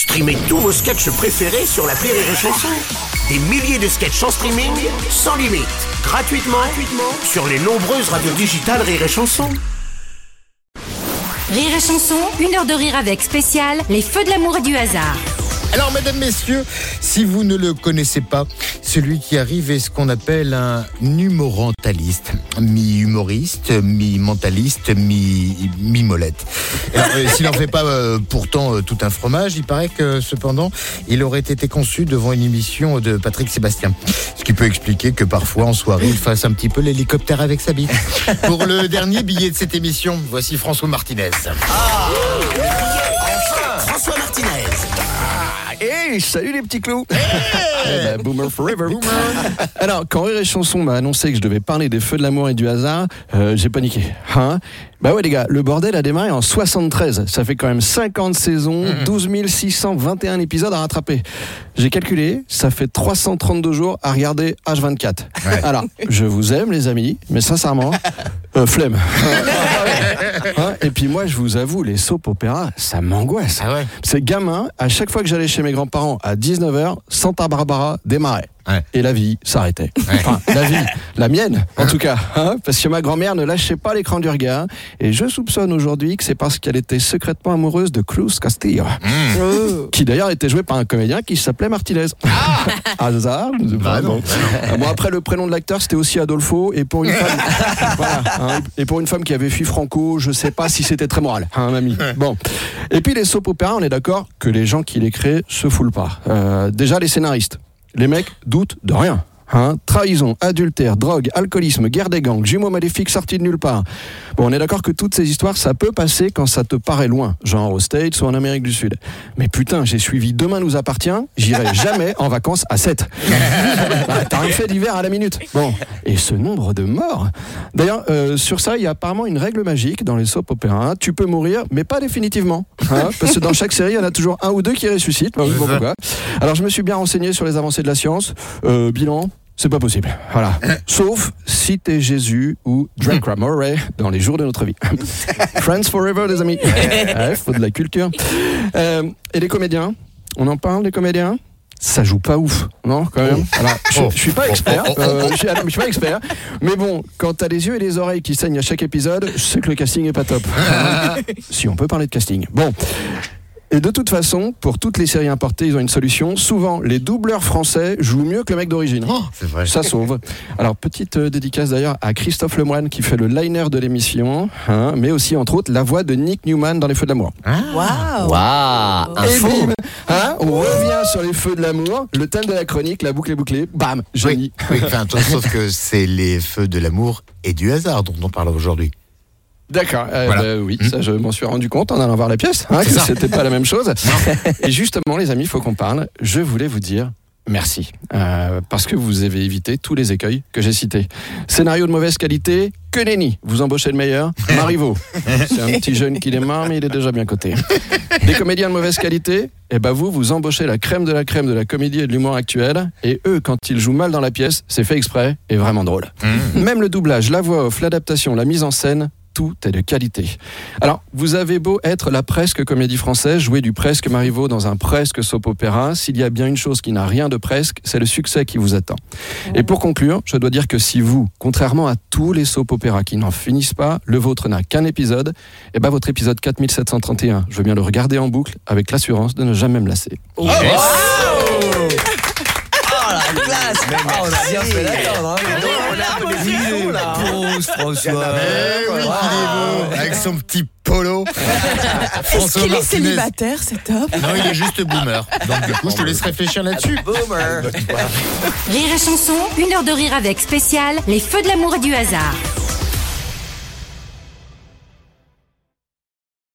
Streamez tous vos sketchs préférés sur la Rire et Chanson. Des milliers de sketchs en streaming, sans limite, gratuitement, gratuitement sur les nombreuses radios digitales Rire et Chanson. Rire et chanson, une heure de rire avec spécial, les feux de l'amour et du hasard. Alors, mesdames, messieurs, si vous ne le connaissez pas, celui qui arrive est ce qu'on appelle un humorantaliste. Mi-humoriste, mi-mentaliste, mi- mi-molette. Euh, S'il n'en fait pas euh, pourtant euh, tout un fromage, il paraît que cependant, il aurait été conçu devant une émission de Patrick Sébastien. Ce qui peut expliquer que parfois, en soirée, il fasse un petit peu l'hélicoptère avec sa bite. Pour le dernier billet de cette émission, voici François Martinez. Martinez. Hey, salut les petits clous Eh ben, Boomer forever Alors, quand Rire et Chanson m'a annoncé que je devais parler des feux de l'amour et du hasard, euh, j'ai paniqué. Hein? Bah ouais les gars, le bordel a démarré en 73. Ça fait quand même 50 saisons, 12 621 épisodes à rattraper. J'ai calculé, ça fait 332 jours à regarder H24. Alors, je vous aime les amis, mais sincèrement, euh, flemme. Hein, et puis moi, je vous avoue, les soap opéras, ça m'angoisse. Ah ouais C'est gamin, à chaque fois que j'allais chez mes grands-parents à 19h, Santa Barbara démarrait. Ouais. Et la vie s'arrêtait. Enfin, la vie, la mienne en tout cas. hein, parce que ma grand-mère ne lâchait pas l'écran du regard. Et je soupçonne aujourd'hui que c'est parce qu'elle était secrètement amoureuse de Cruz Castillo. Euh, Qui d'ailleurs était joué par un comédien qui s'appelait Martinez. Hasard sais pas, Bah non, bon. Euh, Bon, après, le prénom de l'acteur, c'était aussi Adolfo. Et pour une femme, voilà, hein, et pour une femme qui avait fui Franco, je sais pas si c'était très moral, hein, mamie. Bon. Et puis les soap opéras, on est d'accord que les gens qui les créent se foulent pas. Euh, déjà, les scénaristes. Les mecs doutent de rien. Hein, trahison, adultère, drogue, alcoolisme, guerre des gangs, jumeaux maléfiques sortis de nulle part. Bon, on est d'accord que toutes ces histoires, ça peut passer quand ça te paraît loin, genre aux States ou en Amérique du Sud. Mais putain, j'ai suivi Demain nous appartient, j'irai jamais en vacances à 7. Bah, T'as un fait d'hiver à la minute. Bon, et ce nombre de morts. D'ailleurs, euh, sur ça, il y a apparemment une règle magique dans les soap opéras. Tu peux mourir, mais pas définitivement. hein, parce que dans chaque série, il y en a toujours un ou deux qui ressuscitent. Bah oui, bon, pourquoi Alors, je me suis bien renseigné sur les avancées de la science. Euh, bilan. C'est pas possible. Voilà. Sauf si t'es Jésus ou Drake Murray dans les jours de notre vie. Friends forever, les amis. Ouais, faut de la culture. Euh, et les comédiens? On en parle, les comédiens? Ça joue pas ouf, non quand même? Alors, je, je suis pas expert, euh, je, suis, je suis pas expert, mais bon, quand t'as les yeux et les oreilles qui saignent à chaque épisode, je sais que le casting est pas top. si on peut parler de casting. Bon. Et de toute façon, pour toutes les séries importées, ils ont une solution. Souvent, les doubleurs français jouent mieux que le mec d'origine. C'est vrai. Ça sauve. Alors, petite euh, dédicace d'ailleurs à Christophe Lemoine qui fait le liner de l'émission, hein, mais aussi, entre autres, la voix de Nick Newman dans Les Feux de l'amour. Waouh Et bim hein, On revient sur Les Feux de l'amour, le thème de la chronique, la boucle est bouclée, bam, génie. Oui, oui, enfin, sauf que c'est les feux de l'amour et du hasard dont on parle aujourd'hui. D'accord, euh, Voilà. bah oui, ça je m'en suis rendu compte en allant voir la pièce, hein, que c'était pas la même chose. Et justement, les amis, il faut qu'on parle. Je voulais vous dire merci, euh, parce que vous avez évité tous les écueils que j'ai cités. Scénario de mauvaise qualité, que nenni. Vous embauchez le meilleur, Marivaux. C'est un petit jeune qui démarre, mais il est déjà bien coté. Des comédiens de mauvaise qualité, et ben vous, vous embauchez la crème de la crème de la comédie et de l'humour actuel, et eux, quand ils jouent mal dans la pièce, c'est fait exprès et vraiment drôle. Même le doublage, la voix off, l'adaptation, la mise en scène, tout est de qualité. Alors, vous avez beau être la presque comédie française, jouer du presque Marivaux dans un presque soap opéra, s'il y a bien une chose qui n'a rien de presque, c'est le succès qui vous attend. Et pour conclure, je dois dire que si vous, contrairement à tous les soap opéras qui n'en finissent pas, le vôtre n'a qu'un épisode, et ben votre épisode 4731, je veux bien le regarder en boucle avec l'assurance de ne jamais me lasser. classe Ah, on a bien fait d'attendre. hein. On a un peu des frissons, là. Pause, François. Eh oui, qu'il est beau, avec son petit polo. Est-ce qu'il est célibataire, c'est top Non, il est juste boomer. Donc du coup, je te laisse réfléchir là-dessus. Boomer. Rire et chanson, une heure de rire avec spécial, les feux de l'amour et du hasard.